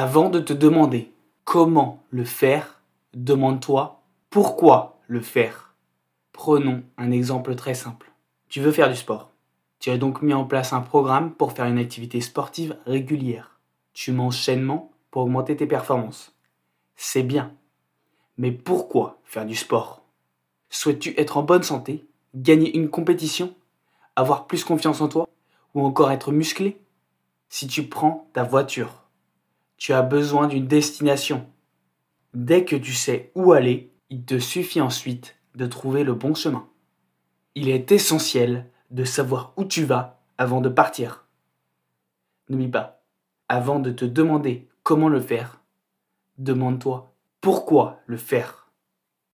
Avant de te demander comment le faire, demande-toi pourquoi le faire. Prenons un exemple très simple. Tu veux faire du sport. Tu as donc mis en place un programme pour faire une activité sportive régulière. Tu manges sainement pour augmenter tes performances. C'est bien. Mais pourquoi faire du sport? Souhaites-tu être en bonne santé, gagner une compétition, avoir plus confiance en toi ou encore être musclé? Si tu prends ta voiture, tu as besoin d'une destination. Dès que tu sais où aller, il te suffit ensuite de trouver le bon chemin. Il est essentiel de savoir où tu vas avant de partir. N'oublie pas, avant de te demander comment le faire, demande-toi pourquoi le faire.